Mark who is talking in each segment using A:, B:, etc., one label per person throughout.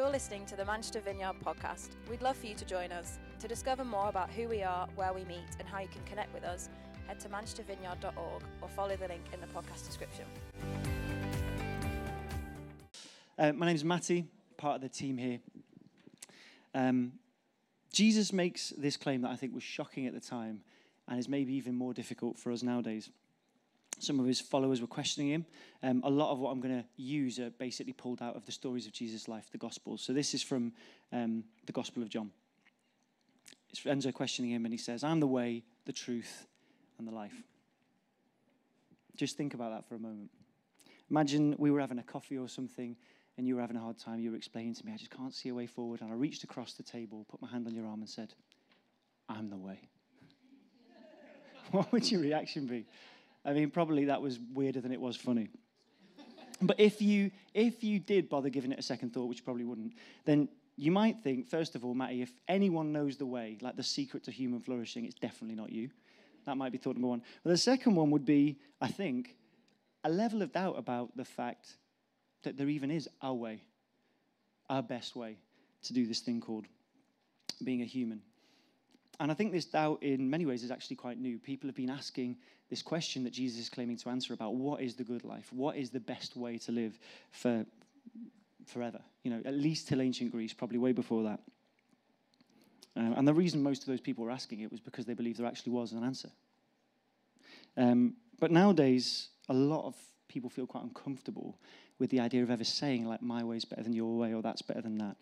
A: You're listening to the Manchester Vineyard podcast. We'd love for you to join us. To discover more about who we are, where we meet, and how you can connect with us, head to manchestervineyard.org or follow the link in the podcast description.
B: Uh, my name is Matty, part of the team here. Um, Jesus makes this claim that I think was shocking at the time and is maybe even more difficult for us nowadays. Some of his followers were questioning him. Um, a lot of what I'm going to use are basically pulled out of the stories of Jesus' life, the Gospels. So this is from um, the Gospel of John. It's Enzo questioning him, and he says, I'm the way, the truth, and the life. Just think about that for a moment. Imagine we were having a coffee or something, and you were having a hard time. You were explaining to me, I just can't see a way forward. And I reached across the table, put my hand on your arm, and said, I'm the way. what would your reaction be? I mean, probably that was weirder than it was funny. But if you if you did bother giving it a second thought, which you probably wouldn't, then you might think, first of all, Matty, if anyone knows the way, like the secret to human flourishing, it's definitely not you. That might be thought number one. But the second one would be, I think, a level of doubt about the fact that there even is our way, our best way to do this thing called being a human. And I think this doubt, in many ways, is actually quite new. People have been asking this question that Jesus is claiming to answer about what is the good life? What is the best way to live for forever? You know, at least till ancient Greece, probably way before that. Um, and the reason most of those people were asking it was because they believed there actually was an answer. Um, but nowadays, a lot of people feel quite uncomfortable with the idea of ever saying, like, my way is better than your way, or that's better than that.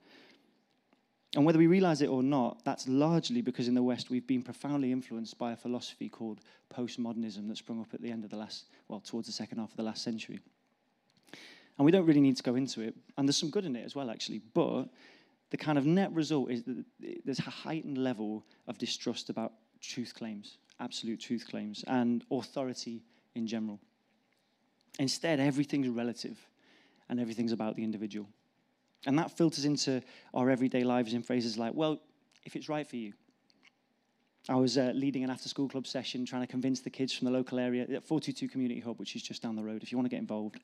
B: And whether we realize it or not, that's largely because in the West we've been profoundly influenced by a philosophy called postmodernism that sprung up at the end of the last, well, towards the second half of the last century. And we don't really need to go into it. And there's some good in it as well, actually. But the kind of net result is that there's a heightened level of distrust about truth claims, absolute truth claims, and authority in general. Instead, everything's relative and everything's about the individual. And that filters into our everyday lives in phrases like, well, if it's right for you. I was uh, leading an after school club session trying to convince the kids from the local area at 422 Community Hub, which is just down the road. If you want to get involved,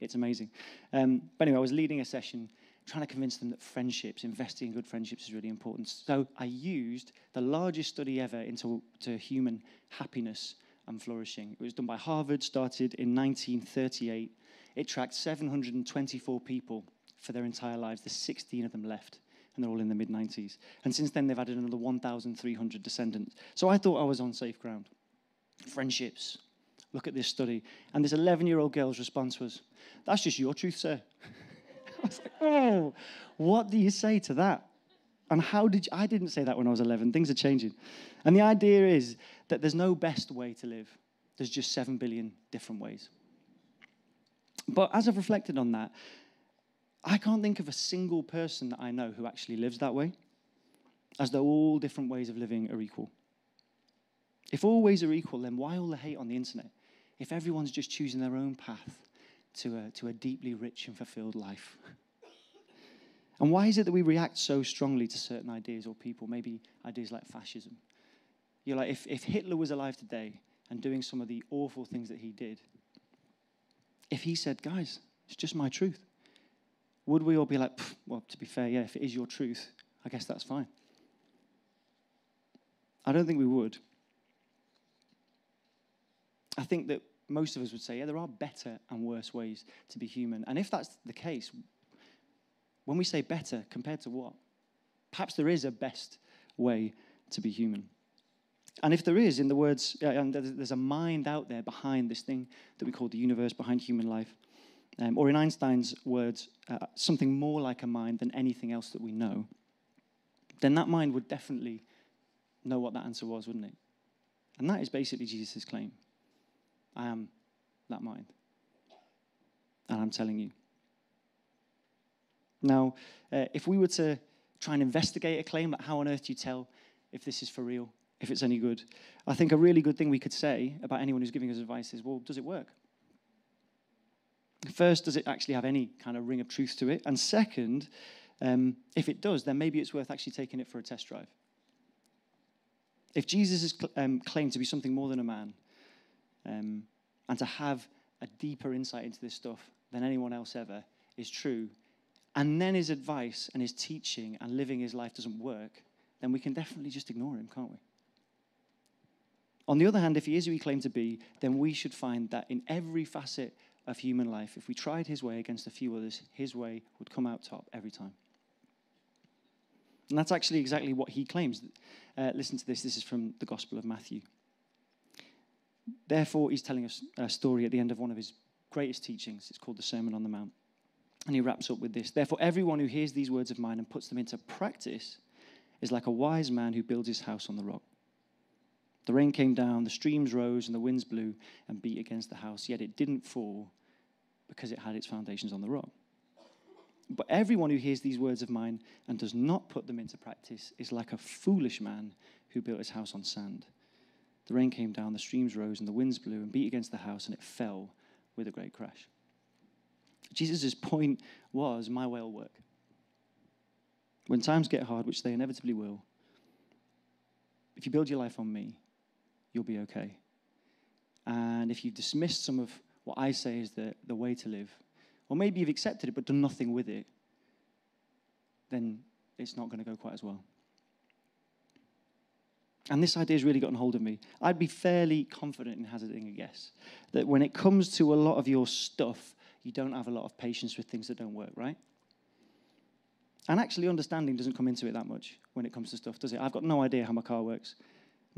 B: it's amazing. Um, but anyway, I was leading a session trying to convince them that friendships, investing in good friendships is really important. So I used the largest study ever into to human happiness and flourishing. It was done by Harvard, started in 1938. It tracked 724 people for their entire lives. There's 16 of them left, and they're all in the mid 90s. And since then, they've added another 1,300 descendants. So I thought I was on safe ground. Friendships. Look at this study. And this 11 year old girl's response was, That's just your truth, sir. I was like, Oh, what do you say to that? And how did you, I didn't say that when I was 11. Things are changing. And the idea is that there's no best way to live, there's just 7 billion different ways. But as I've reflected on that, I can't think of a single person that I know who actually lives that way, as though all different ways of living are equal. If all ways are equal, then why all the hate on the internet? If everyone's just choosing their own path to a, to a deeply rich and fulfilled life. And why is it that we react so strongly to certain ideas or people, maybe ideas like fascism? You're like, if, if Hitler was alive today and doing some of the awful things that he did, if he said, guys, it's just my truth, would we all be like, well, to be fair, yeah, if it is your truth, I guess that's fine? I don't think we would. I think that most of us would say, yeah, there are better and worse ways to be human. And if that's the case, when we say better, compared to what? Perhaps there is a best way to be human. And if there is, in the words, and there's a mind out there behind this thing that we call the universe, behind human life, um, or in Einstein's words, uh, something more like a mind than anything else that we know, then that mind would definitely know what that answer was, wouldn't it? And that is basically Jesus' claim. I am that mind. And I'm telling you. Now, uh, if we were to try and investigate a claim, how on earth do you tell if this is for real, if it's any good? I think a really good thing we could say about anyone who's giving us advice is, well, does it work? First, does it actually have any kind of ring of truth to it? And second, um, if it does, then maybe it's worth actually taking it for a test drive. If Jesus is cl- um, claimed to be something more than a man um, and to have a deeper insight into this stuff than anyone else ever is true, and then his advice and his teaching and living his life doesn't work, then we can definitely just ignore him, can't we? On the other hand, if he is who he claimed to be, then we should find that in every facet of human life, if we tried his way against a few others, his way would come out top every time. And that's actually exactly what he claims. Uh, listen to this. This is from the Gospel of Matthew. Therefore, he's telling us a story at the end of one of his greatest teachings. It's called the Sermon on the Mount. And he wraps up with this Therefore, everyone who hears these words of mine and puts them into practice is like a wise man who builds his house on the rock. The rain came down, the streams rose, and the winds blew and beat against the house, yet it didn't fall because it had its foundations on the rock. But everyone who hears these words of mine and does not put them into practice is like a foolish man who built his house on sand. The rain came down, the streams rose, and the winds blew and beat against the house, and it fell with a great crash. Jesus' point was my way will work. When times get hard, which they inevitably will, if you build your life on me, you'll be okay. And if you've dismissed some of what I say is the, the way to live, or maybe you've accepted it but done nothing with it, then it's not going to go quite as well. And this idea has really gotten hold of me. I'd be fairly confident in hazarding a guess that when it comes to a lot of your stuff, you don't have a lot of patience with things that don't work, right? And actually, understanding doesn't come into it that much when it comes to stuff, does it? I've got no idea how my car works.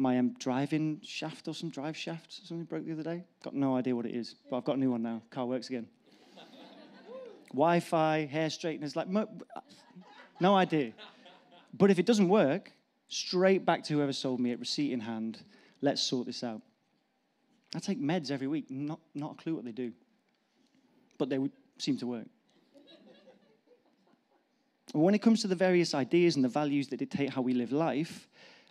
B: My um, driving shaft or some drive shaft, something broke the other day. Got no idea what it is, but I've got a new one now. Car works again. wi Fi, hair straighteners, like, no idea. But if it doesn't work, straight back to whoever sold me it, receipt in hand. Let's sort this out. I take meds every week, not, not a clue what they do, but they would seem to work. when it comes to the various ideas and the values that dictate how we live life,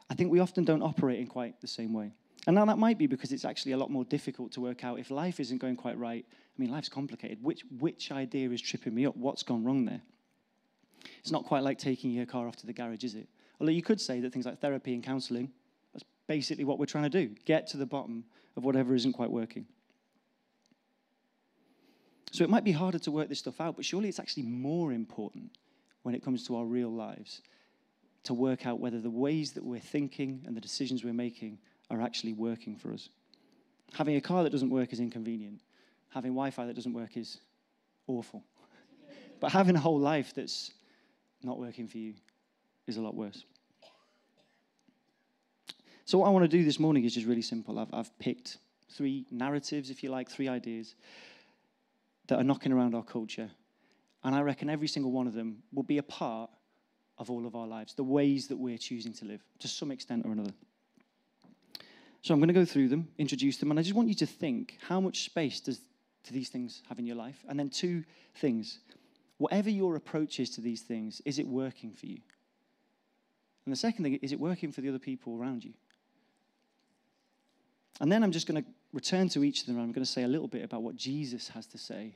B: I think we often don't operate in quite the same way. And now that might be because it's actually a lot more difficult to work out if life isn't going quite right. I mean, life's complicated. Which, which idea is tripping me up? What's gone wrong there? It's not quite like taking your car off to the garage, is it? Although you could say that things like therapy and counseling, that's basically what we're trying to do get to the bottom of whatever isn't quite working. So it might be harder to work this stuff out, but surely it's actually more important when it comes to our real lives to work out whether the ways that we're thinking and the decisions we're making are actually working for us. Having a car that doesn't work is inconvenient. Having Wi Fi that doesn't work is awful. but having a whole life that's not working for you is a lot worse. So, what I want to do this morning is just really simple. I've, I've picked three narratives, if you like, three ideas that are knocking around our culture. And I reckon every single one of them will be a part of all of our lives, the ways that we're choosing to live, to some extent or another. So I'm going to go through them, introduce them, and I just want you to think how much space does do these things have in your life? And then two things. Whatever your approach is to these things, is it working for you? And the second thing, is it working for the other people around you? And then I'm just going to return to each of them and I'm going to say a little bit about what Jesus has to say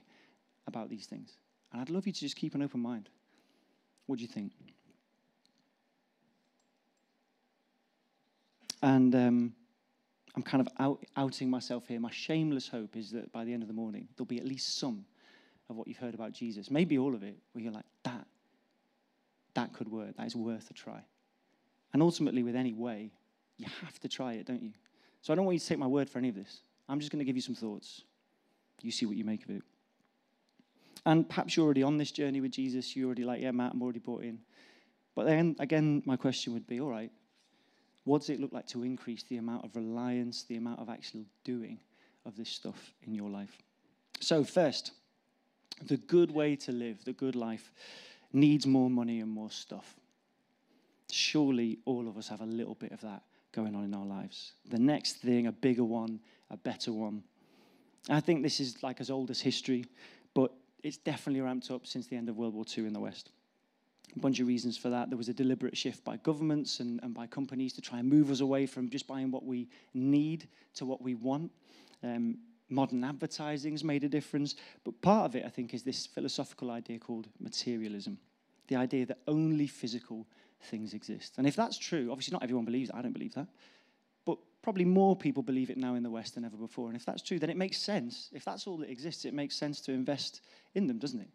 B: about these things. And I'd love you to just keep an open mind. What do you think? And um, I'm kind of out, outing myself here. My shameless hope is that by the end of the morning, there'll be at least some of what you've heard about Jesus. Maybe all of it, where you're like, that, that could work. That is worth a try. And ultimately, with any way, you have to try it, don't you? So I don't want you to take my word for any of this. I'm just going to give you some thoughts. You see what you make of it. And perhaps you're already on this journey with Jesus. You're already like, yeah, Matt, I'm already bought in. But then again, my question would be all right, what does it look like to increase the amount of reliance, the amount of actual doing of this stuff in your life? So, first, the good way to live, the good life, needs more money and more stuff surely all of us have a little bit of that going on in our lives. The next thing, a bigger one, a better one. I think this is like as old as history, but it's definitely ramped up since the end of World War II in the West. A bunch of reasons for that. There was a deliberate shift by governments and, and by companies to try and move us away from just buying what we need to what we want. Um, modern advertising has made a difference. But part of it, I think, is this philosophical idea called materialism the idea that only physical things exist. And if that's true, obviously not everyone believes that. I don't believe that. But probably more people believe it now in the West than ever before. And if that's true, then it makes sense. If that's all that exists, it makes sense to invest in them, doesn't it?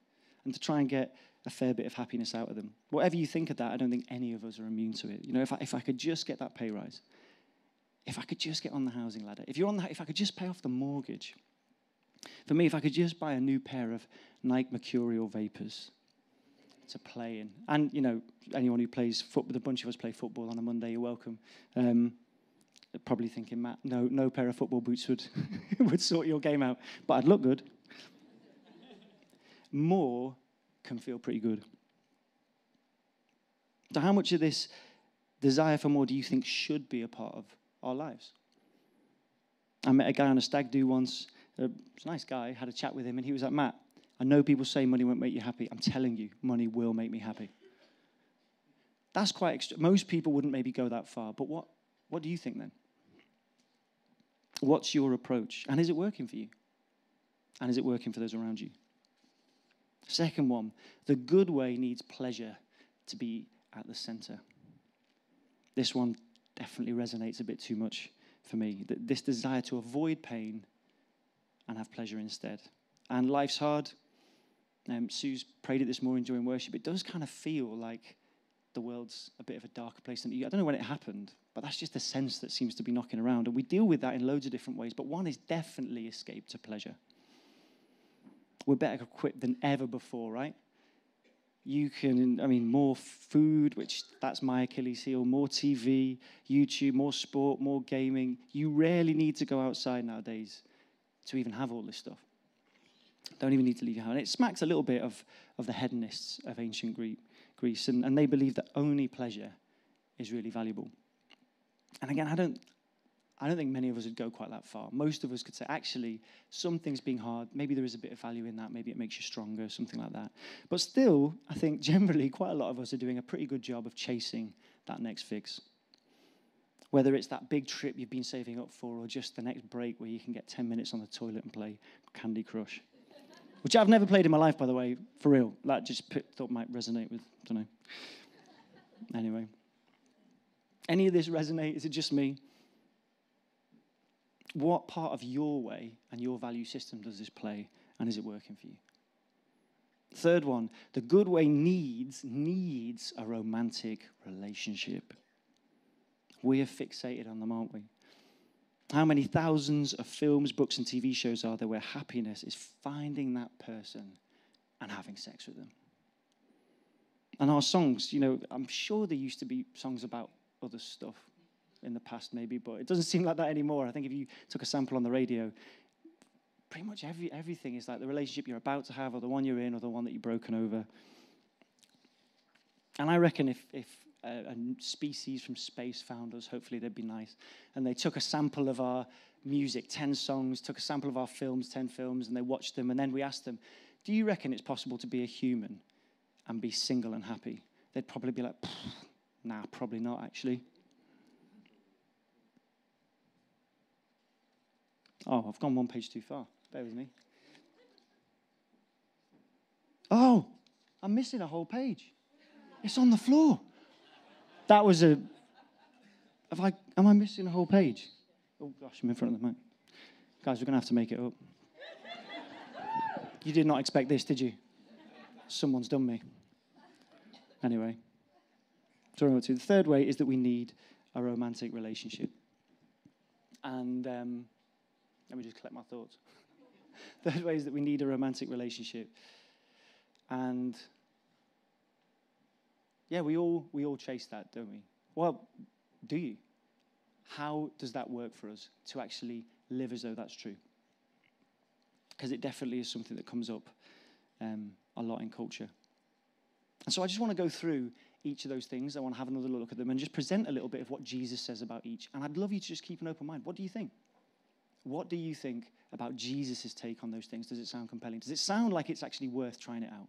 B: and to try and get a fair bit of happiness out of them. Whatever you think of that, I don't think any of us are immune to it. You know, if I, if I could just get that pay rise, if I could just get on the housing ladder, if you're on the, if I could just pay off the mortgage, for me, if I could just buy a new pair of Nike Mercurial Vapors to play in, and you know, anyone who plays football, the bunch of us play football on a Monday, you're welcome. Um, probably thinking, Matt, no, no pair of football boots would would sort your game out, but I'd look good. More can feel pretty good. So, how much of this desire for more do you think should be a part of our lives? I met a guy on a stag do once. Uh, a nice guy. Had a chat with him, and he was like, "Matt, I know people say money won't make you happy. I'm telling you, money will make me happy." That's quite extra. Most people wouldn't maybe go that far, but what, what do you think then? What's your approach? And is it working for you? And is it working for those around you? Second one, the good way needs pleasure to be at the center. This one definitely resonates a bit too much for me. This desire to avoid pain and have pleasure instead. And life's hard. Um, Sue's prayed it this morning during worship. It does kind of feel like the world's a bit of a darker place than you. I don't know when it happened, but that's just the sense that seems to be knocking around. And we deal with that in loads of different ways. But one is definitely escape to pleasure we're better equipped than ever before, right? You can, I mean, more food, which that's my Achilles heel, more TV, YouTube, more sport, more gaming. You rarely need to go outside nowadays to even have all this stuff. Don't even need to leave your house. And it smacks a little bit of, of the hedonists of ancient Greece, and, and they believe that only pleasure is really valuable. And again, I don't, I don't think many of us would go quite that far. Most of us could say, actually, some things being hard, maybe there is a bit of value in that, maybe it makes you stronger, something like that. But still, I think generally quite a lot of us are doing a pretty good job of chasing that next fix. Whether it's that big trip you've been saving up for, or just the next break where you can get 10 minutes on the toilet and play Candy Crush. Which I've never played in my life, by the way, for real. That just thought might resonate with, I don't know. Anyway. Any of this resonate? Is it just me? What part of your way and your value system does this play, and is it working for you? Third one, the good way needs needs a romantic relationship. We are fixated on them, aren't we? How many thousands of films, books, and TV shows are there where happiness is finding that person and having sex with them? And our songs, you know, I'm sure there used to be songs about other stuff, in the past, maybe, but it doesn't seem like that anymore. I think if you took a sample on the radio, pretty much every, everything is like the relationship you're about to have, or the one you're in, or the one that you've broken over. And I reckon if, if a, a species from space found us, hopefully they'd be nice, and they took a sample of our music, 10 songs, took a sample of our films, 10 films, and they watched them, and then we asked them, Do you reckon it's possible to be a human and be single and happy? They'd probably be like, Nah, probably not, actually. Oh, I've gone one page too far. Bear with me. Oh, I'm missing a whole page. It's on the floor. That was a. Have I, am I missing a whole page? Oh gosh, I'm in front of the mic. Guys, we're going to have to make it up. you did not expect this, did you? Someone's done me. Anyway, sorry what to. The third way is that we need a romantic relationship. And um, let me just collect my thoughts. Third way is that we need a romantic relationship. And yeah, we all we all chase that, don't we? Well, do you? How does that work for us to actually live as though that's true? Because it definitely is something that comes up um, a lot in culture. And so I just want to go through each of those things. I want to have another look at them and just present a little bit of what Jesus says about each. And I'd love you to just keep an open mind. What do you think? What do you think about Jesus' take on those things? Does it sound compelling? Does it sound like it's actually worth trying it out?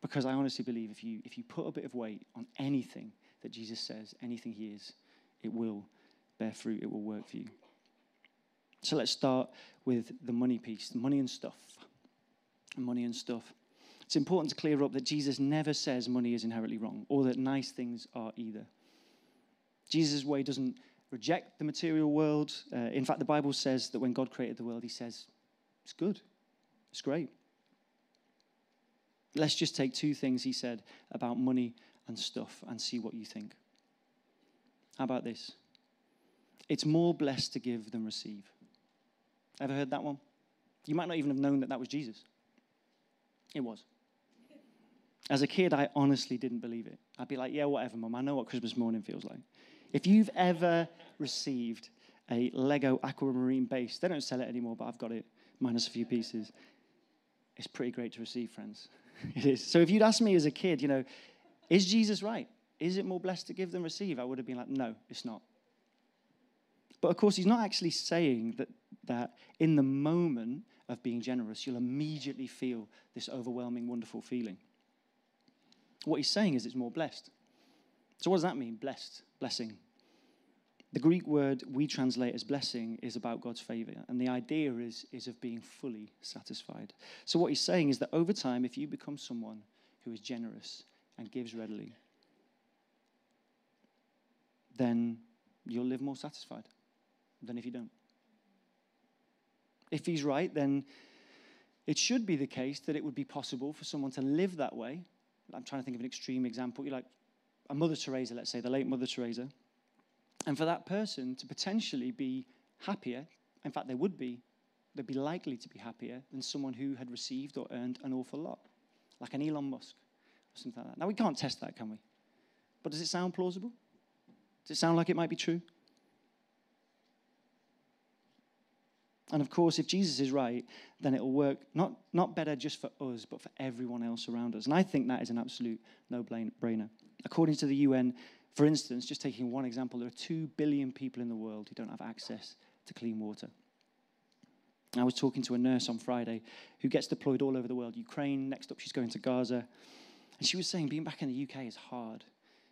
B: Because I honestly believe if you, if you put a bit of weight on anything that Jesus says, anything he is, it will bear fruit, it will work for you. So let's start with the money piece the money and stuff. Money and stuff. It's important to clear up that Jesus never says money is inherently wrong or that nice things are either. Jesus' way doesn't reject the material world. Uh, in fact, the Bible says that when God created the world, he says, it's good, it's great. Let's just take two things he said about money and stuff and see what you think. How about this? It's more blessed to give than receive. Ever heard that one? You might not even have known that that was Jesus. It was. As a kid, I honestly didn't believe it. I'd be like, yeah, whatever, mum. I know what Christmas morning feels like. If you've ever received a Lego aquamarine base, they don't sell it anymore, but I've got it, minus a few pieces. It's pretty great to receive, friends. it is. So if you'd asked me as a kid, you know, is Jesus right? Is it more blessed to give than receive? I would have been like, no, it's not. But of course, he's not actually saying that, that in the moment of being generous, you'll immediately feel this overwhelming, wonderful feeling. What he's saying is it's more blessed. So, what does that mean? Blessed, blessing. The Greek word we translate as blessing is about God's favor, and the idea is, is of being fully satisfied. So, what he's saying is that over time, if you become someone who is generous and gives readily, then you'll live more satisfied than if you don't. If he's right, then it should be the case that it would be possible for someone to live that way I'm trying to think of an extreme example. You're like a Mother Teresa, let's say, the late Mother Teresa. And for that person to potentially be happier, in fact, they would be, they'd be likely to be happier than someone who had received or earned an awful lot, like an Elon Musk or something like that. Now, we can't test that, can we? But does it sound plausible? Does it sound like it might be true? And of course, if Jesus is right, then it'll work not, not better just for us, but for everyone else around us. And I think that is an absolute no brainer. According to the UN, for instance, just taking one example, there are 2 billion people in the world who don't have access to clean water. I was talking to a nurse on Friday who gets deployed all over the world Ukraine, next up, she's going to Gaza. And she was saying being back in the UK is hard.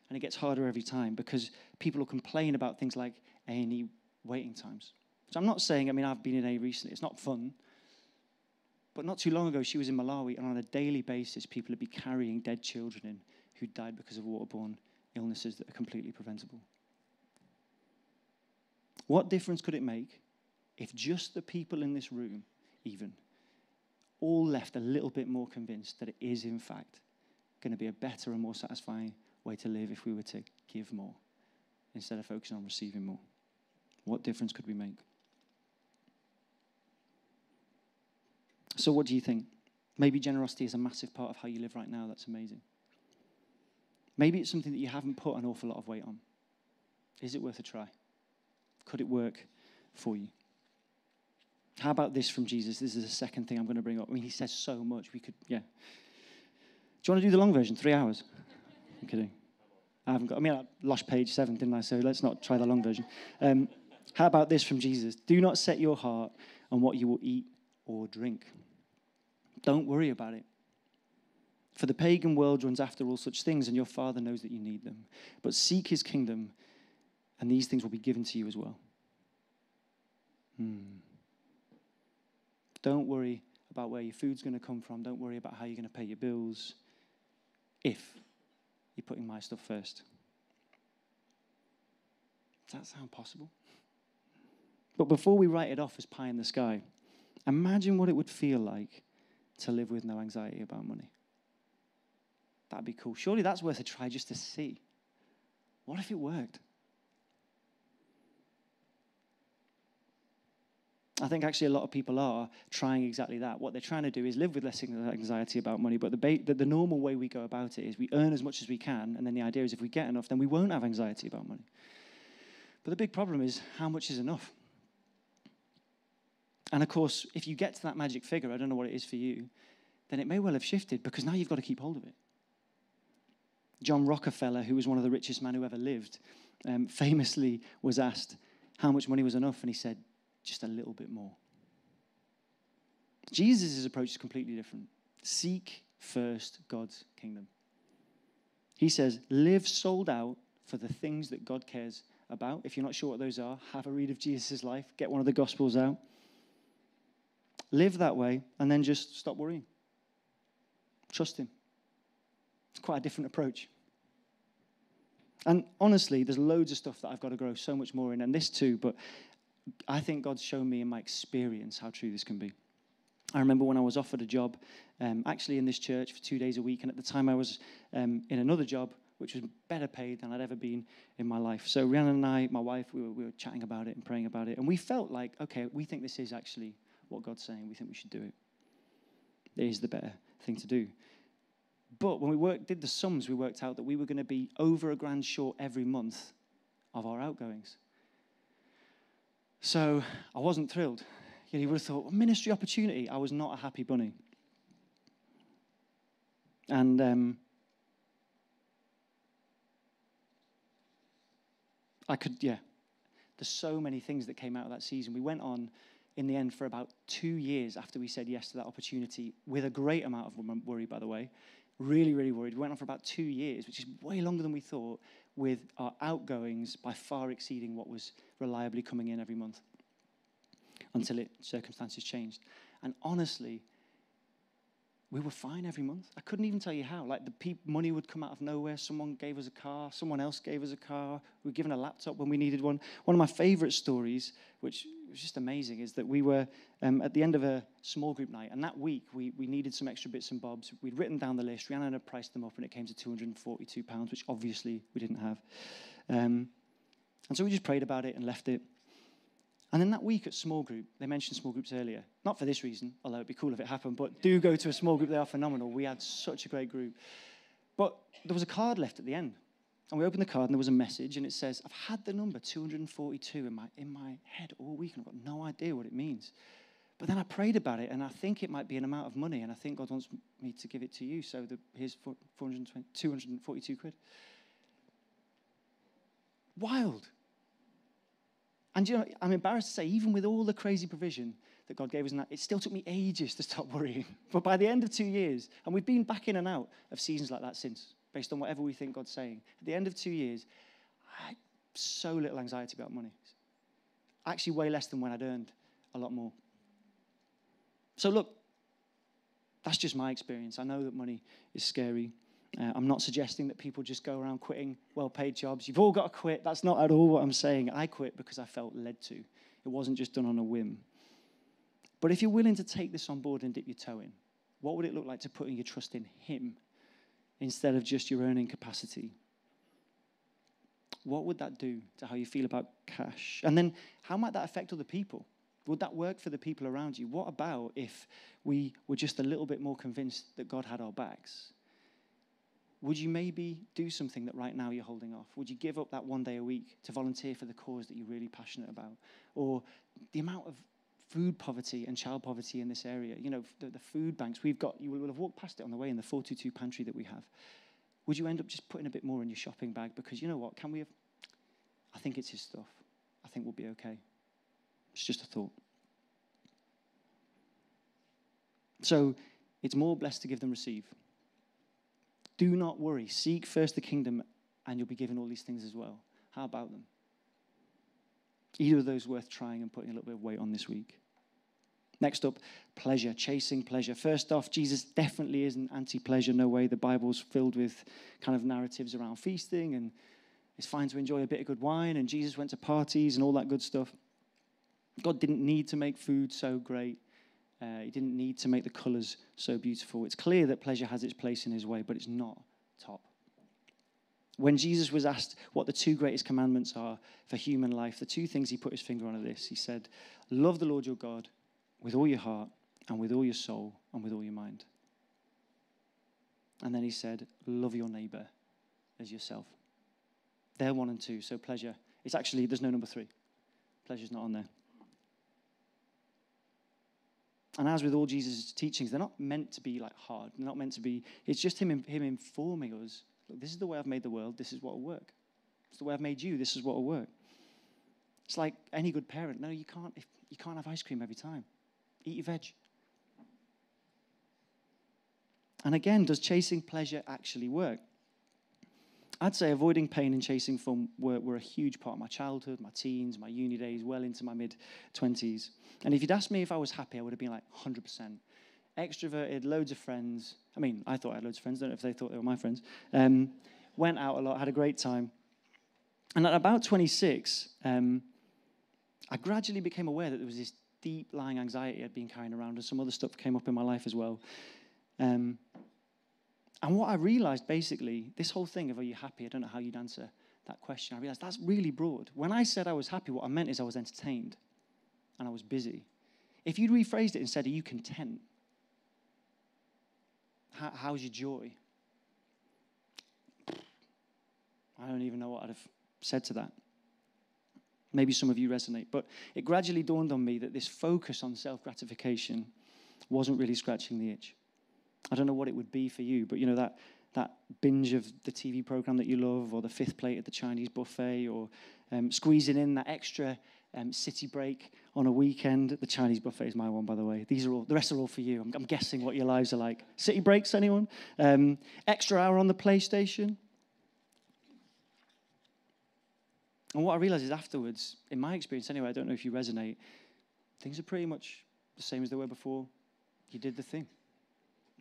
B: And it gets harder every time because people will complain about things like A&E waiting times so I'm not saying, I mean, I've been in A recently, it's not fun. But not too long ago, she was in Malawi, and on a daily basis, people would be carrying dead children in who died because of waterborne illnesses that are completely preventable. What difference could it make if just the people in this room, even, all left a little bit more convinced that it is, in fact, going to be a better and more satisfying way to live if we were to give more instead of focusing on receiving more? What difference could we make? So, what do you think? Maybe generosity is a massive part of how you live right now. That's amazing. Maybe it's something that you haven't put an awful lot of weight on. Is it worth a try? Could it work for you? How about this from Jesus? This is the second thing I'm going to bring up. I mean, he says so much. We could, yeah. Do you want to do the long version? Three hours? I'm kidding. I haven't got, I mean, I lost page seven, didn't I? So let's not try the long version. Um, how about this from Jesus? Do not set your heart on what you will eat or drink. Don't worry about it. For the pagan world runs after all such things, and your Father knows that you need them. But seek his kingdom, and these things will be given to you as well. Hmm. Don't worry about where your food's going to come from. Don't worry about how you're going to pay your bills if you're putting my stuff first. Does that sound possible? But before we write it off as pie in the sky, imagine what it would feel like to live with no anxiety about money. That'd be cool. Surely that's worth a try just to see. What if it worked? I think actually a lot of people are trying exactly that. What they're trying to do is live with less anxiety about money, but the, ba- the, the, normal way we go about it is we earn as much as we can, and then the idea is if we get enough, then we won't have anxiety about money. But the big problem is how much is enough? And of course, if you get to that magic figure, I don't know what it is for you, then it may well have shifted because now you've got to keep hold of it. John Rockefeller, who was one of the richest men who ever lived, um, famously was asked how much money was enough, and he said, just a little bit more. Jesus' approach is completely different. Seek first God's kingdom. He says, live sold out for the things that God cares about. If you're not sure what those are, have a read of Jesus' life, get one of the Gospels out live that way, and then just stop worrying. Trust Him. It's quite a different approach. And honestly, there's loads of stuff that I've got to grow so much more in, and this too, but I think God's shown me in my experience how true this can be. I remember when I was offered a job, um, actually in this church for two days a week, and at the time I was um, in another job which was better paid than I'd ever been in my life. So Rhiannon and I, my wife, we were, we were chatting about it and praying about it, and we felt like, okay, we think this is actually what God's saying. We think we should do it. It is the better thing to do. But when we worked, did the sums, we worked out that we were going to be over a grand short every month of our outgoings. So I wasn't thrilled. You, would have thought, ministry opportunity. I was not a happy bunny. And um, I could, yeah. There's so many things that came out of that season. We went on in the end for about two years after we said yes to that opportunity with a great amount of worry, by the way. Really, really worried. We went on for about two years, which is way longer than we thought, with our outgoings by far exceeding what was reliably coming in every month until it circumstances changed. And honestly, we were fine every month. I couldn't even tell you how. Like the pe- money would come out of nowhere. Someone gave us a car. Someone else gave us a car. We were given a laptop when we needed one. One of my favorite stories, which was just amazing, is that we were um, at the end of a small group night, and that week we, we needed some extra bits and bobs. We'd written down the list. Rhiannon had priced them up, and it came to £242, which obviously we didn't have. Um, and so we just prayed about it and left it. And then that week at small group, they mentioned small groups earlier. Not for this reason, although it'd be cool if it happened, but do go to a small group. They are phenomenal. We had such a great group. But there was a card left at the end. And we opened the card and there was a message and it says, I've had the number 242 in my, in my head all week and I've got no idea what it means. But then I prayed about it and I think it might be an amount of money and I think God wants me to give it to you. So the, here's 242 quid. Wild. And you know, I'm embarrassed to say, even with all the crazy provision that God gave us, that, it still took me ages to stop worrying. But by the end of two years, and we've been back in and out of seasons like that since, based on whatever we think God's saying. At the end of two years, I had so little anxiety about money. Actually, way less than when I'd earned a lot more. So, look, that's just my experience. I know that money is scary. Uh, I'm not suggesting that people just go around quitting well paid jobs. You've all got to quit. That's not at all what I'm saying. I quit because I felt led to, it wasn't just done on a whim. But if you're willing to take this on board and dip your toe in, what would it look like to putting your trust in Him instead of just your own incapacity? What would that do to how you feel about cash? And then how might that affect other people? Would that work for the people around you? What about if we were just a little bit more convinced that God had our backs? Would you maybe do something that right now you're holding off? Would you give up that one day a week to volunteer for the cause that you're really passionate about? Or the amount of food poverty and child poverty in this area, you know, the, the food banks we've got, you will have walked past it on the way in the 422 pantry that we have. Would you end up just putting a bit more in your shopping bag? Because you know what? Can we have? I think it's his stuff. I think we'll be okay. It's just a thought. So it's more blessed to give than receive. Do not worry. Seek first the kingdom, and you'll be given all these things as well. How about them? Either of those worth trying and putting a little bit of weight on this week. Next up, pleasure, chasing pleasure. First off, Jesus definitely isn't anti pleasure, no way. The Bible's filled with kind of narratives around feasting, and it's fine to enjoy a bit of good wine, and Jesus went to parties and all that good stuff. God didn't need to make food so great. Uh, he didn't need to make the colors so beautiful. It's clear that pleasure has its place in his way, but it's not top. When Jesus was asked what the two greatest commandments are for human life, the two things he put his finger on are this. He said, Love the Lord your God with all your heart, and with all your soul, and with all your mind. And then he said, Love your neighbor as yourself. They're one and two, so pleasure. It's actually, there's no number three. Pleasure's not on there. And as with all Jesus' teachings, they're not meant to be like hard. They're not meant to be, it's just him, him informing us look, this is the way I've made the world, this is what will work. It's the way I've made you, this is what will work. It's like any good parent. No, you can't, you can't have ice cream every time. Eat your veg. And again, does chasing pleasure actually work? I'd say avoiding pain and chasing fun were, were a huge part of my childhood, my teens, my uni days, well into my mid 20s. And if you'd asked me if I was happy, I would have been like 100%. Extroverted, loads of friends. I mean, I thought I had loads of friends, don't know if they thought they were my friends. Um, went out a lot, had a great time. And at about 26, um, I gradually became aware that there was this deep lying anxiety I'd been carrying around, and some other stuff came up in my life as well. Um, and what I realized basically, this whole thing of are you happy? I don't know how you'd answer that question. I realized that's really broad. When I said I was happy, what I meant is I was entertained and I was busy. If you'd rephrased it and said, Are you content? How, how's your joy? I don't even know what I'd have said to that. Maybe some of you resonate. But it gradually dawned on me that this focus on self gratification wasn't really scratching the itch. I don't know what it would be for you, but you know, that, that binge of the TV program that you love, or the fifth plate at the Chinese buffet, or um, squeezing in that extra um, city break on a weekend. The Chinese buffet is my one, by the way. These are all, the rest are all for you. I'm, I'm guessing what your lives are like. City breaks, anyone? Um, extra hour on the PlayStation. And what I realized is afterwards, in my experience anyway, I don't know if you resonate, things are pretty much the same as they were before. You did the thing.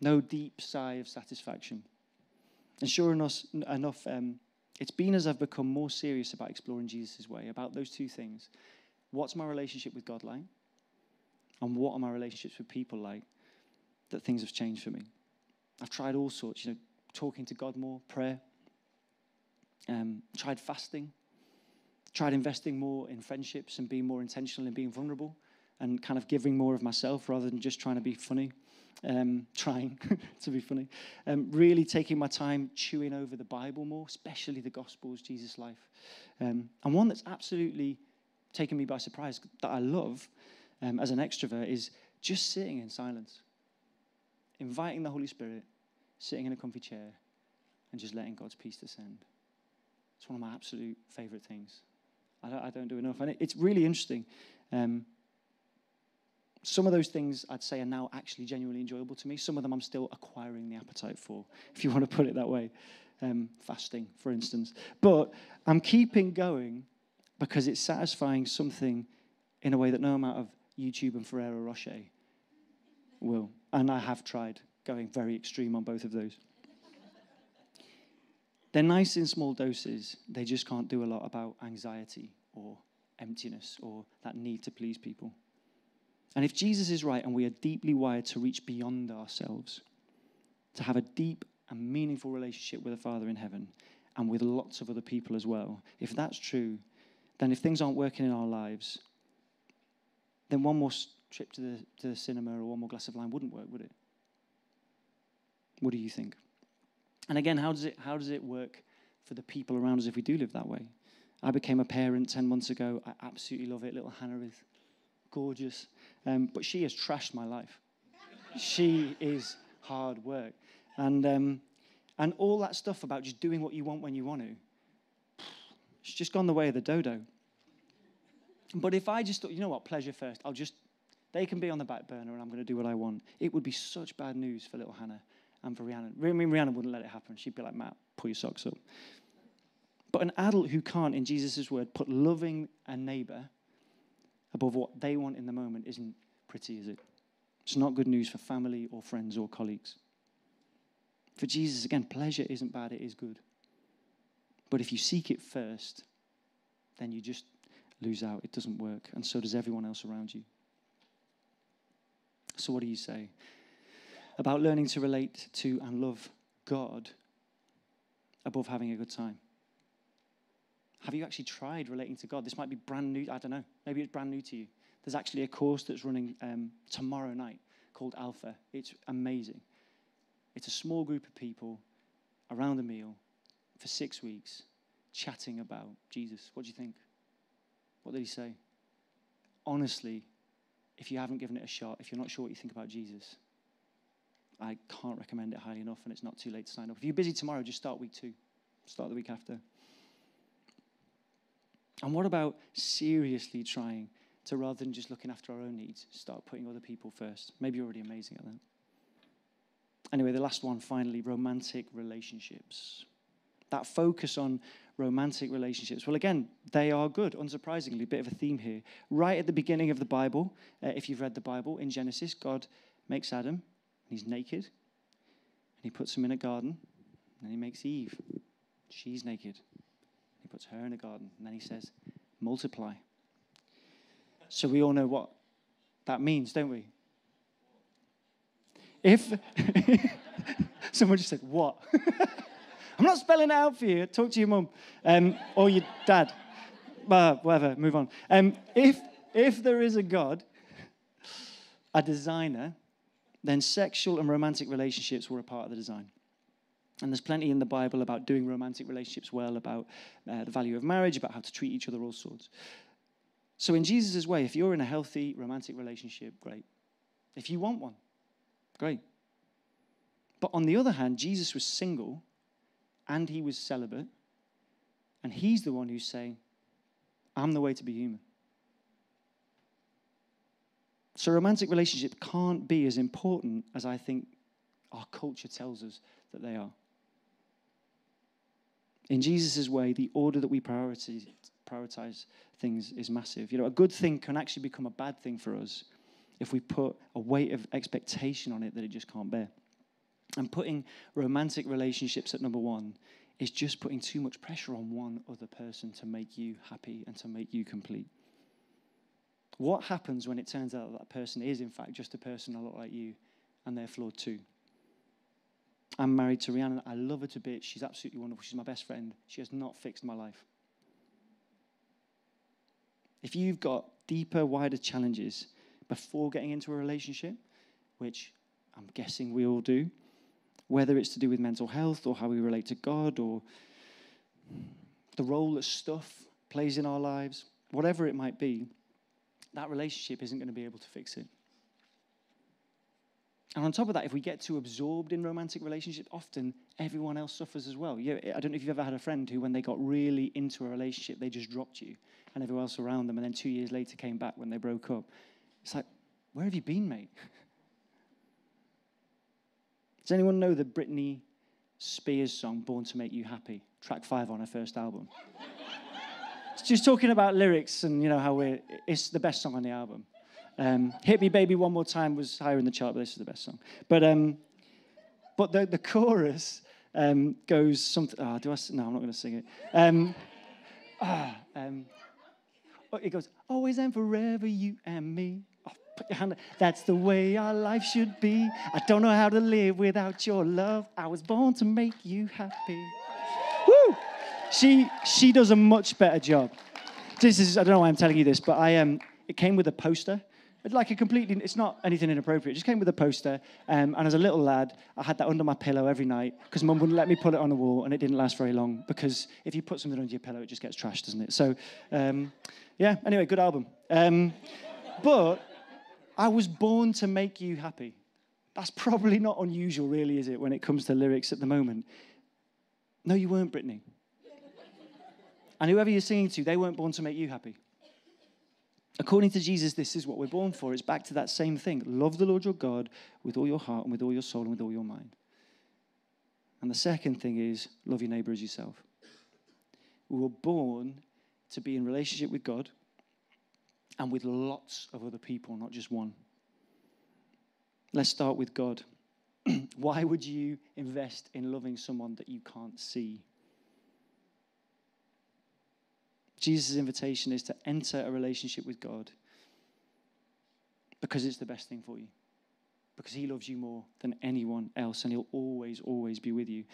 B: No deep sigh of satisfaction. And sure enough, enough um, it's been as I've become more serious about exploring Jesus' way, about those two things. What's my relationship with God like? And what are my relationships with people like? That things have changed for me. I've tried all sorts, you know, talking to God more, prayer, um, tried fasting, tried investing more in friendships and being more intentional in being vulnerable and kind of giving more of myself rather than just trying to be funny, um, trying to be funny. Um, really taking my time chewing over the Bible more, especially the Gospels, Jesus' life. Um, and one that's absolutely taken me by surprise that I love um, as an extrovert is just sitting in silence, inviting the Holy Spirit, sitting in a comfy chair, and just letting God's peace descend. It's one of my absolute favorite things. I don't, I don't do enough. And it, it's really interesting. Um, some of those things I'd say are now actually genuinely enjoyable to me. Some of them I'm still acquiring the appetite for, if you want to put it that way. Um, fasting, for instance. But I'm keeping going because it's satisfying something in a way that no amount of YouTube and Ferrero Rocher will. And I have tried going very extreme on both of those. They're nice in small doses, they just can't do a lot about anxiety or emptiness or that need to please people. And if Jesus is right and we are deeply wired to reach beyond ourselves, to have a deep and meaningful relationship with the Father in heaven and with lots of other people as well, if that's true, then if things aren't working in our lives, then one more trip to the, to the cinema or one more glass of wine wouldn't work, would it? What do you think? And again, how does it, how does it work for the people around us if we do live that way? I became a parent 10 months ago. I absolutely love it. Little Hannah is gorgeous. Um, but she has trashed my life. she is hard work. And, um, and all that stuff about just doing what you want when you want to, it's just gone the way of the dodo. But if I just thought, you know what, pleasure first, I'll just, they can be on the back burner and I'm going to do what I want, it would be such bad news for little Hannah and for Rhiannon. I mean, Rhiannon wouldn't let it happen. She'd be like, Matt, pull your socks up. But an adult who can't, in Jesus' word, put loving a neighbor above what they want in the moment isn't pretty, is it? It's not good news for family or friends or colleagues. For Jesus, again, pleasure isn't bad, it is good. But if you seek it first, then you just lose out. It doesn't work. And so does everyone else around you. So, what do you say? About learning to relate to and love God above having a good time? Have you actually tried relating to God? This might be brand new. I don't know. Maybe it's brand new to you. There's actually a course that's running um, tomorrow night called Alpha. It's amazing. It's a small group of people around a meal for six weeks chatting about Jesus. What do you think? What did he say? Honestly, if you haven't given it a shot, if you're not sure what you think about Jesus, I can't recommend it highly enough, and it's not too late to sign up. If you're busy tomorrow, just start week two, start the week after. And what about seriously trying to, rather than just looking after our own needs, start putting other people first? Maybe you're already amazing at that. Anyway, the last one, finally, romantic relationships. That focus on romantic relationships. Well, again, they are good, unsurprisingly, a bit of a theme here. Right at the beginning of the Bible, uh, if you've read the Bible, in Genesis, God makes Adam He's naked. And he puts him in a garden. And he makes Eve. She's naked. He puts her in a garden. And then he says, multiply. So we all know what that means, don't we? If someone just said, What? I'm not spelling it out for you. Talk to your mum um, or your dad. Uh, whatever, move on. Um, if, if there is a God, a designer, then sexual and romantic relationships were a part of the design. And there's plenty in the Bible about doing romantic relationships well, about uh, the value of marriage, about how to treat each other, all sorts. So, in Jesus' way, if you're in a healthy romantic relationship, great. If you want one, great. But on the other hand, Jesus was single and he was celibate, and he's the one who's saying, I'm the way to be human. So, romantic relationship can't be as important as I think our culture tells us that they are. In Jesus' way, the order that we prioritize, prioritize things is massive. You know, a good thing can actually become a bad thing for us if we put a weight of expectation on it that it just can't bear. And putting romantic relationships at number one is just putting too much pressure on one other person to make you happy and to make you complete. What happens when it turns out that, that person is, in fact, just a person a lot like you and they're flawed too? I'm married to Rhiannon. I love her to bits. She's absolutely wonderful. She's my best friend. She has not fixed my life. If you've got deeper, wider challenges before getting into a relationship, which I'm guessing we all do, whether it's to do with mental health or how we relate to God or the role that stuff plays in our lives, whatever it might be, that relationship isn't going to be able to fix it. And on top of that, if we get too absorbed in romantic relationships, often everyone else suffers as well. You, I don't know if you've ever had a friend who, when they got really into a relationship, they just dropped you and everyone else around them, and then two years later came back when they broke up. It's like, where have you been, mate? Does anyone know the Britney Spears song, Born to Make You Happy? Track five on her first album. Just talking about lyrics and, you know, how we're, it's the best song on the album. Um, Hit Me Baby One More Time was higher in the chart, but this is the best song. But, um, but the, the chorus um, goes something. Oh, do I? No, I'm not going to sing it. Um, ah, um, it goes, always and forever, you and me. Oh, put your hand. That's the way our life should be. I don't know how to live without your love. I was born to make you happy. She she does a much better job. This is I don't know why I'm telling you this, but I um it came with a poster like a completely, it's not anything inappropriate. It just came with a poster. Um, and as a little lad, I had that under my pillow every night because mum wouldn't let me put it on the wall, and it didn't last very long because if you put something under your pillow, it just gets trashed, doesn't it? So, um, yeah, anyway, good album. Um, but I was born to make you happy. That's probably not unusual, really, is it, when it comes to lyrics at the moment? No, you weren't, Britney. And whoever you're singing to, they weren't born to make you happy. According to Jesus, this is what we're born for. It's back to that same thing love the Lord your God with all your heart and with all your soul and with all your mind. And the second thing is love your neighbor as yourself. We were born to be in relationship with God and with lots of other people, not just one. Let's start with God. Why would you invest in loving someone that you can't see? Jesus' invitation is to enter a relationship with God because it's the best thing for you. Because he loves you more than anyone else, and he'll always, always be with you.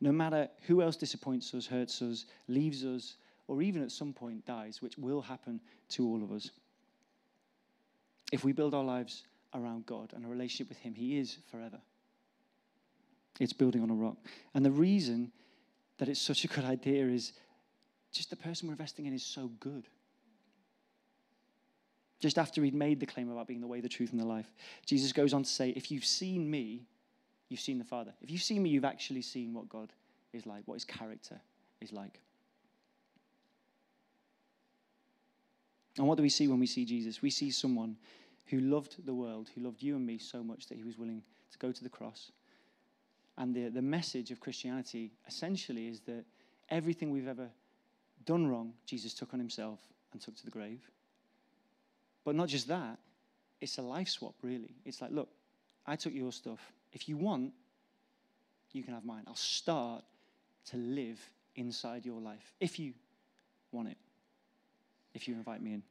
B: No matter who else disappoints us, hurts us, leaves us, or even at some point dies, which will happen to all of us. If we build our lives around God and a relationship with Him, He is forever. It's building on a rock. And the reason that it's such a good idea is just the person we're investing in is so good. Just after he'd made the claim about being the way, the truth, and the life, Jesus goes on to say, If you've seen me, you've seen the Father. If you've seen me, you've actually seen what God is like, what his character is like. And what do we see when we see Jesus? We see someone who loved the world, who loved you and me so much that he was willing to go to the cross. And the, the message of Christianity essentially is that everything we've ever done wrong, Jesus took on himself and took to the grave. But not just that, it's a life swap, really. It's like, look, I took your stuff. If you want, you can have mine. I'll start to live inside your life if you want it, if you invite me in.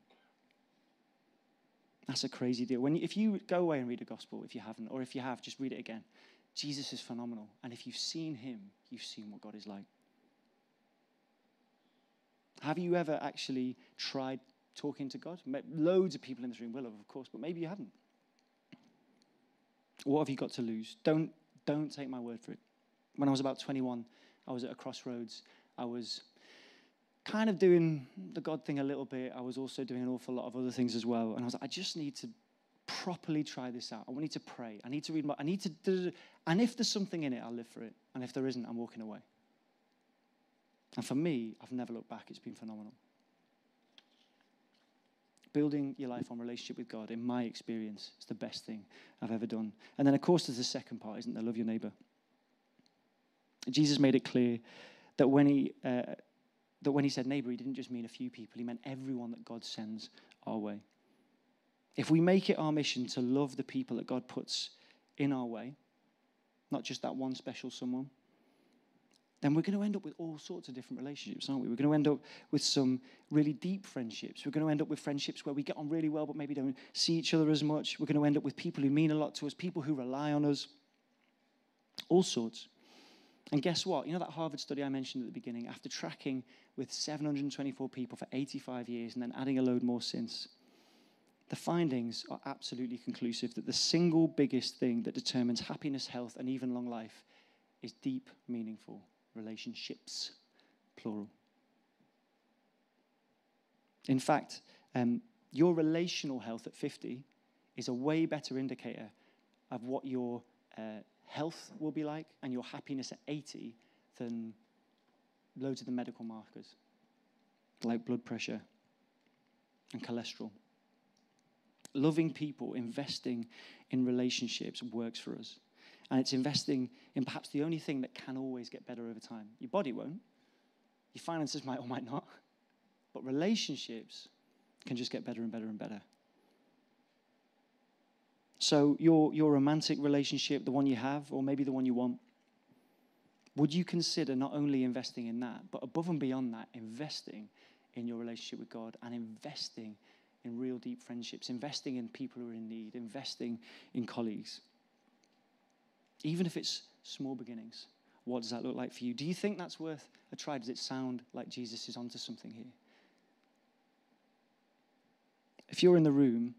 B: That's a crazy deal. When, if you go away and read the gospel, if you haven't, or if you have, just read it again. Jesus is phenomenal. And if you've seen him, you've seen what God is like. Have you ever actually tried talking to God? Loads of people in this room will have, of course, but maybe you haven't. What have you got to lose? Don't, don't take my word for it. When I was about 21, I was at a crossroads. I was kind of doing the God thing a little bit. I was also doing an awful lot of other things as well. And I was like, I just need to properly try this out. I need to pray. I need to read my, I need to, and if there's something in it, I'll live for it. And if there isn't, I'm walking away. And for me, I've never looked back. It's been phenomenal. Building your life on relationship with God, in my experience, is the best thing I've ever done. And then, of course, there's the second part, isn't there? Love your neighbor. Jesus made it clear that when he uh, that when he said neighbor, he didn't just mean a few people, he meant everyone that God sends our way. If we make it our mission to love the people that God puts in our way, not just that one special someone, then we're going to end up with all sorts of different relationships, aren't we? We're going to end up with some really deep friendships. We're going to end up with friendships where we get on really well, but maybe don't see each other as much. We're going to end up with people who mean a lot to us, people who rely on us, all sorts. And guess what? You know that Harvard study I mentioned at the beginning? After tracking with 724 people for 85 years and then adding a load more since, the findings are absolutely conclusive that the single biggest thing that determines happiness, health, and even long life is deep, meaningful relationships, plural. In fact, um, your relational health at 50 is a way better indicator of what your uh, health will be like and your happiness at 80 than loads of the medical markers, like blood pressure and cholesterol. Loving people, investing in relationships works for us. And it's investing in perhaps the only thing that can always get better over time. Your body won't, your finances might or might not, but relationships can just get better and better and better. So, your, your romantic relationship, the one you have, or maybe the one you want, would you consider not only investing in that, but above and beyond that, investing in your relationship with God and investing in real deep friendships, investing in people who are in need, investing in colleagues? Even if it's small beginnings, what does that look like for you? Do you think that's worth a try? Does it sound like Jesus is onto something here? If you're in the room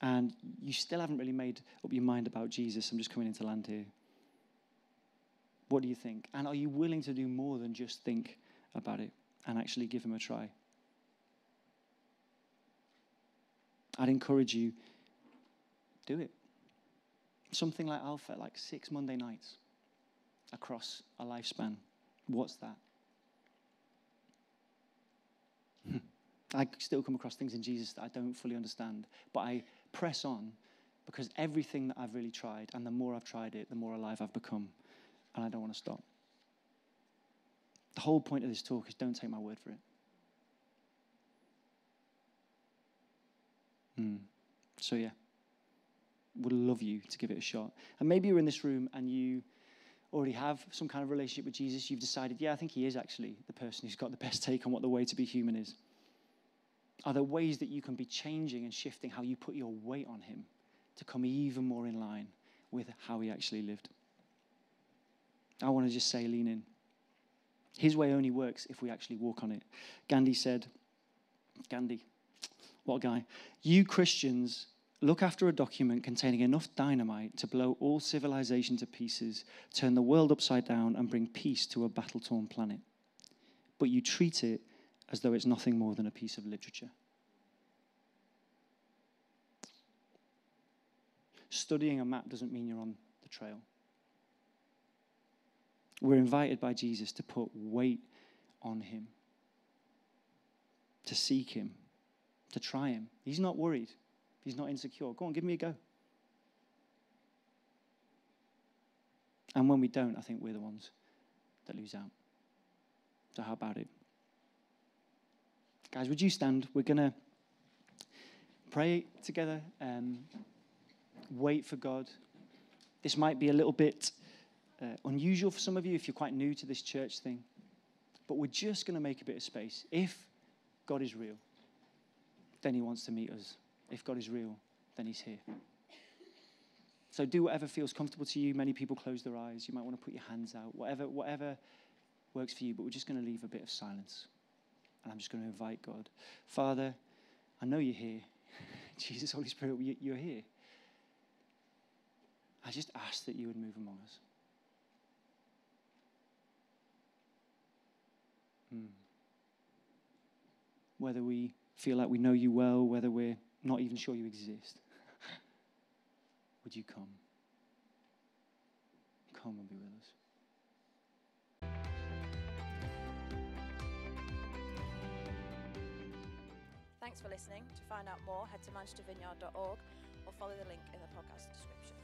B: and you still haven't really made up your mind about Jesus, I'm just coming into land here. What do you think? And are you willing to do more than just think about it and actually give him a try? I'd encourage you, do it. Something like Alpha, like six Monday nights across a lifespan. What's that? I still come across things in Jesus that I don't fully understand, but I press on because everything that I've really tried, and the more I've tried it, the more alive I've become, and I don't want to stop. The whole point of this talk is don't take my word for it. Mm. So, yeah, would love you to give it a shot. And maybe you're in this room and you already have some kind of relationship with Jesus. You've decided, yeah, I think he is actually the person who's got the best take on what the way to be human is. Are there ways that you can be changing and shifting how you put your weight on him to come even more in line with how he actually lived? I want to just say, lean in. His way only works if we actually walk on it. Gandhi said, Gandhi, what a guy. You Christians look after a document containing enough dynamite to blow all civilization to pieces, turn the world upside down, and bring peace to a battle torn planet. But you treat it as though it's nothing more than a piece of literature. Studying a map doesn't mean you're on the trail. We're invited by Jesus to put weight on him, to seek him, to try him. He's not worried, he's not insecure. Go on, give me a go. And when we don't, I think we're the ones that lose out. So, how about it? Guys, would you stand? We're going to pray together, um, wait for God. This might be a little bit uh, unusual for some of you if you're quite new to this church thing, but we're just going to make a bit of space. If God is real, then He wants to meet us if God is real, then He's here. So do whatever feels comfortable to you. Many people close their eyes. You might want to put your hands out. Whatever, whatever works for you. But we're just going to leave a bit of silence. And I'm just going to invite God. Father, I know you're here. Jesus, Holy Spirit, you're here. I just ask that you would move among us. Hmm. Whether we feel like we know you well, whether we're not even sure you exist, would you come? Come and be with us.
A: Thanks for listening. To find out more, head to manchestervineyard.org or follow the link in the podcast description.